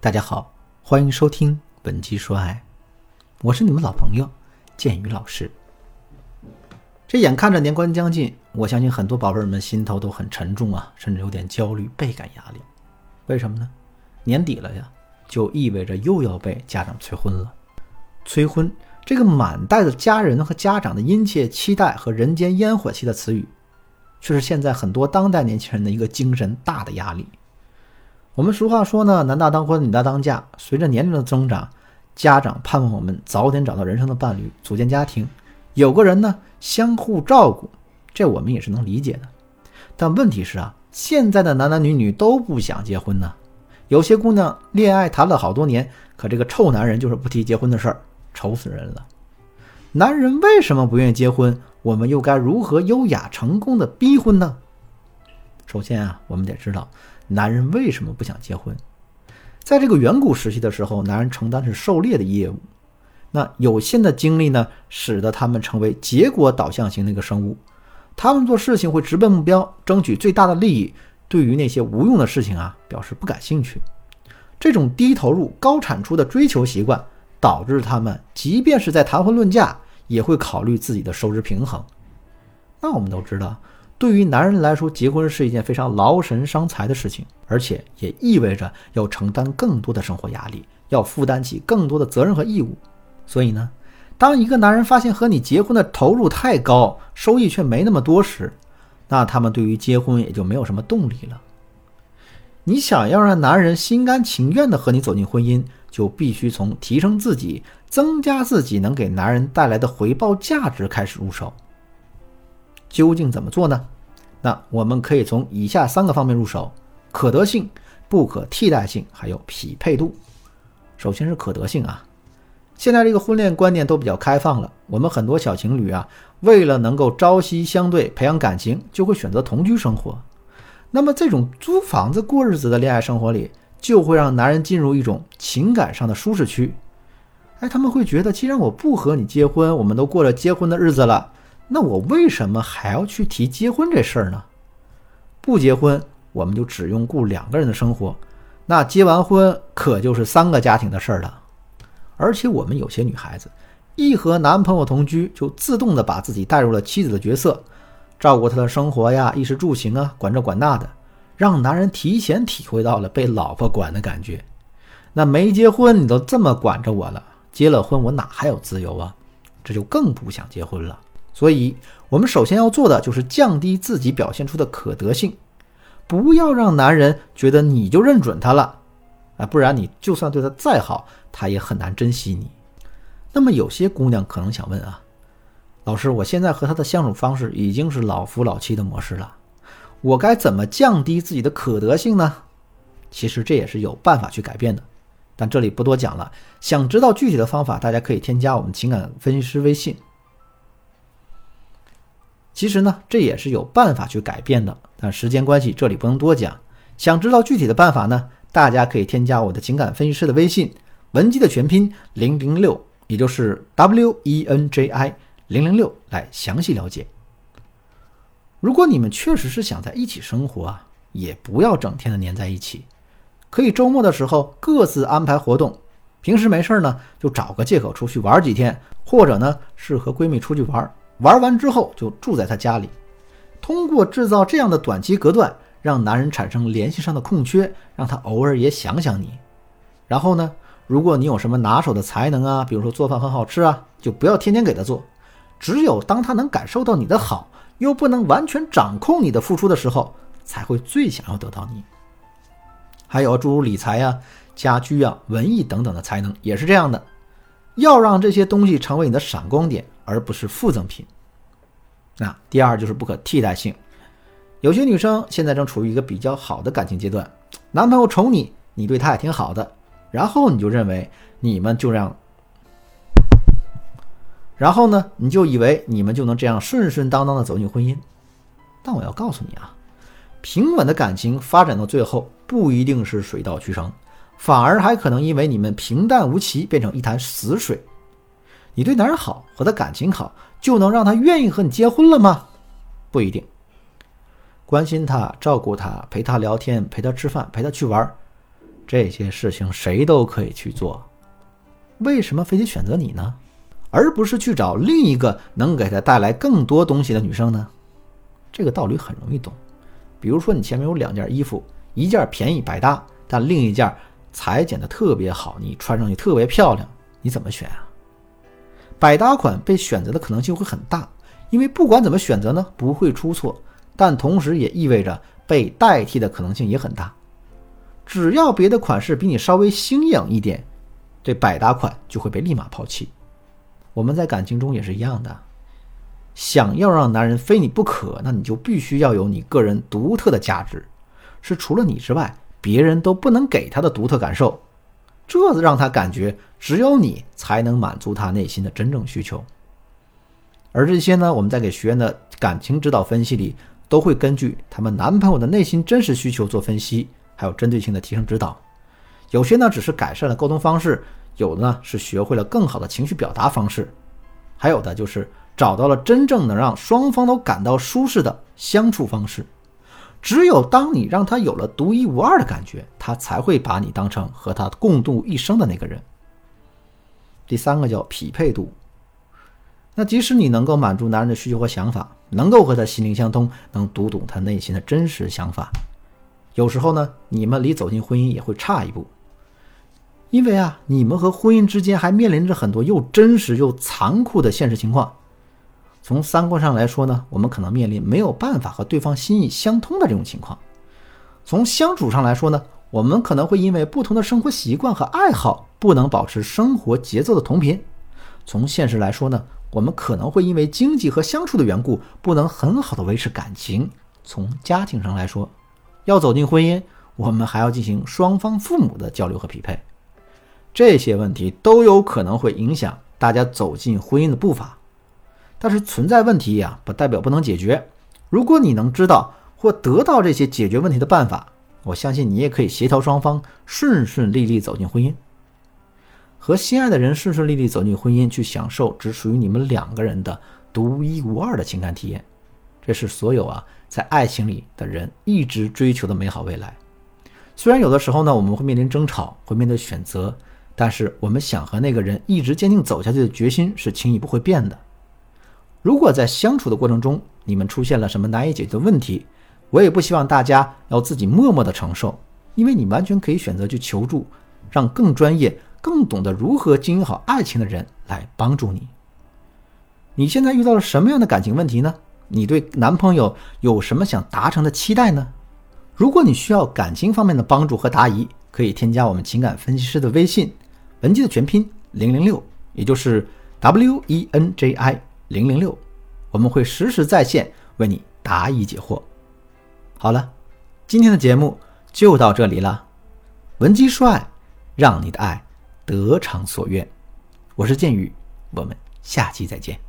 大家好，欢迎收听本期说爱，我是你们老朋友建宇老师。这眼看着年关将近，我相信很多宝贝儿们心头都很沉重啊，甚至有点焦虑、倍感压力。为什么呢？年底了呀，就意味着又要被家长催婚了。催婚这个满带着家人和家长的殷切期待和人间烟火气的词语，却是现在很多当代年轻人的一个精神大的压力。我们俗话说呢，男大当婚，女大当嫁。随着年龄的增长，家长盼望我们早点找到人生的伴侣，组建家庭。有个人呢，相互照顾，这我们也是能理解的。但问题是啊，现在的男男女女都不想结婚呢。有些姑娘恋爱谈了好多年，可这个臭男人就是不提结婚的事儿，愁死人了。男人为什么不愿意结婚？我们又该如何优雅成功的逼婚呢？首先啊，我们得知道男人为什么不想结婚。在这个远古时期的时候，男人承担是狩猎的业务。那有限的精力呢，使得他们成为结果导向型的一个生物。他们做事情会直奔目标，争取最大的利益。对于那些无用的事情啊，表示不感兴趣。这种低投入高产出的追求习惯，导致他们即便是在谈婚论嫁，也会考虑自己的收支平衡。那我们都知道，对于男人来说，结婚是一件非常劳神伤财的事情，而且也意味着要承担更多的生活压力，要负担起更多的责任和义务。所以呢，当一个男人发现和你结婚的投入太高，收益却没那么多时，那他们对于结婚也就没有什么动力了。你想要让男人心甘情愿地和你走进婚姻，就必须从提升自己、增加自己能给男人带来的回报价值开始入手。究竟怎么做呢？那我们可以从以下三个方面入手：可得性、不可替代性，还有匹配度。首先是可得性啊。现在这个婚恋观念都比较开放了，我们很多小情侣啊，为了能够朝夕相对、培养感情，就会选择同居生活。那么这种租房子过日子的恋爱生活里，就会让男人进入一种情感上的舒适区。哎，他们会觉得，既然我不和你结婚，我们都过了结婚的日子了，那我为什么还要去提结婚这事儿呢？不结婚，我们就只用顾两个人的生活，那结完婚可就是三个家庭的事儿了。而且我们有些女孩子，一和男朋友同居，就自动的把自己带入了妻子的角色，照顾他的生活呀、衣食住行啊，管这管那的，让男人提前体会到了被老婆管的感觉。那没结婚你都这么管着我了，结了婚我哪还有自由啊？这就更不想结婚了。所以，我们首先要做的就是降低自己表现出的可得性，不要让男人觉得你就认准他了。啊，不然你就算对他再好，他也很难珍惜你。那么有些姑娘可能想问啊，老师，我现在和他的相处方式已经是老夫老妻的模式了，我该怎么降低自己的可得性呢？其实这也是有办法去改变的，但这里不多讲了。想知道具体的方法，大家可以添加我们情感分析师微信。其实呢，这也是有办法去改变的，但时间关系，这里不能多讲。想知道具体的办法呢？大家可以添加我的情感分析师的微信，文姬的全拼零零六，也就是 W E N J I 零零六，来详细了解。如果你们确实是想在一起生活啊，也不要整天的黏在一起，可以周末的时候各自安排活动，平时没事呢就找个借口出去玩几天，或者呢是和闺蜜出去玩，玩完之后就住在他家里，通过制造这样的短期隔断。让男人产生联系上的空缺，让他偶尔也想想你。然后呢，如果你有什么拿手的才能啊，比如说做饭很好吃啊，就不要天天给他做。只有当他能感受到你的好，又不能完全掌控你的付出的时候，才会最想要得到你。还有诸如理财呀、家居啊、文艺等等的才能，也是这样的。要让这些东西成为你的闪光点，而不是附赠品。那第二就是不可替代性。有些女生现在正处于一个比较好的感情阶段，男朋友宠你，你对他也挺好的，然后你就认为你们就让，然后呢，你就以为你们就能这样顺顺当当的走进婚姻。但我要告诉你啊，平稳的感情发展到最后不一定是水到渠成，反而还可能因为你们平淡无奇变成一潭死水。你对男人好，和他感情好，就能让他愿意和你结婚了吗？不一定。关心他，照顾他，陪他聊天，陪他吃饭，陪他去玩，这些事情谁都可以去做，为什么非得选择你呢？而不是去找另一个能给他带来更多东西的女生呢？这个道理很容易懂。比如说，你前面有两件衣服，一件便宜百搭，但另一件裁剪的特别好，你穿上去特别漂亮，你怎么选啊？百搭款被选择的可能性会很大，因为不管怎么选择呢，不会出错，但同时也意味着被代替的可能性也很大。只要别的款式比你稍微新颖一点，这百搭款就会被立马抛弃。我们在感情中也是一样的，想要让男人非你不可，那你就必须要有你个人独特的价值，是除了你之外别人都不能给他的独特感受，这让他感觉只有你才能满足他内心的真正需求。而这些呢，我们在给学员的感情指导分析里，都会根据他们男朋友的内心真实需求做分析，还有针对性的提升指导。有些呢，只是改善了沟通方式。有的呢是学会了更好的情绪表达方式，还有的就是找到了真正能让双方都感到舒适的相处方式。只有当你让他有了独一无二的感觉，他才会把你当成和他共度一生的那个人。第三个叫匹配度。那即使你能够满足男人的需求和想法，能够和他心灵相通，能读懂他内心的真实想法，有时候呢，你们离走进婚姻也会差一步。因为啊，你们和婚姻之间还面临着很多又真实又残酷的现实情况。从三观上来说呢，我们可能面临没有办法和对方心意相通的这种情况；从相处上来说呢，我们可能会因为不同的生活习惯和爱好，不能保持生活节奏的同频；从现实来说呢，我们可能会因为经济和相处的缘故，不能很好的维持感情；从家庭上来说，要走进婚姻，我们还要进行双方父母的交流和匹配。这些问题都有可能会影响大家走进婚姻的步伐，但是存在问题呀，不代表不能解决。如果你能知道或得到这些解决问题的办法，我相信你也可以协调双方顺顺利利走进婚姻，和心爱的人顺顺利利走进婚姻，去享受只属于你们两个人的独一无二的情感体验。这是所有啊在爱情里的人一直追求的美好未来。虽然有的时候呢，我们会面临争吵，会面对选择。但是我们想和那个人一直坚定走下去的决心是轻易不会变的。如果在相处的过程中你们出现了什么难以解决的问题，我也不希望大家要自己默默的承受，因为你完全可以选择去求助，让更专业、更懂得如何经营好爱情的人来帮助你。你现在遇到了什么样的感情问题呢？你对男朋友有什么想达成的期待呢？如果你需要感情方面的帮助和答疑，可以添加我们情感分析师的微信。文姬的全拼零零六，也就是 W E N J I 零零六，我们会实时在线为你答疑解惑。好了，今天的节目就到这里了。文姬说爱，让你的爱得偿所愿。我是剑宇，我们下期再见。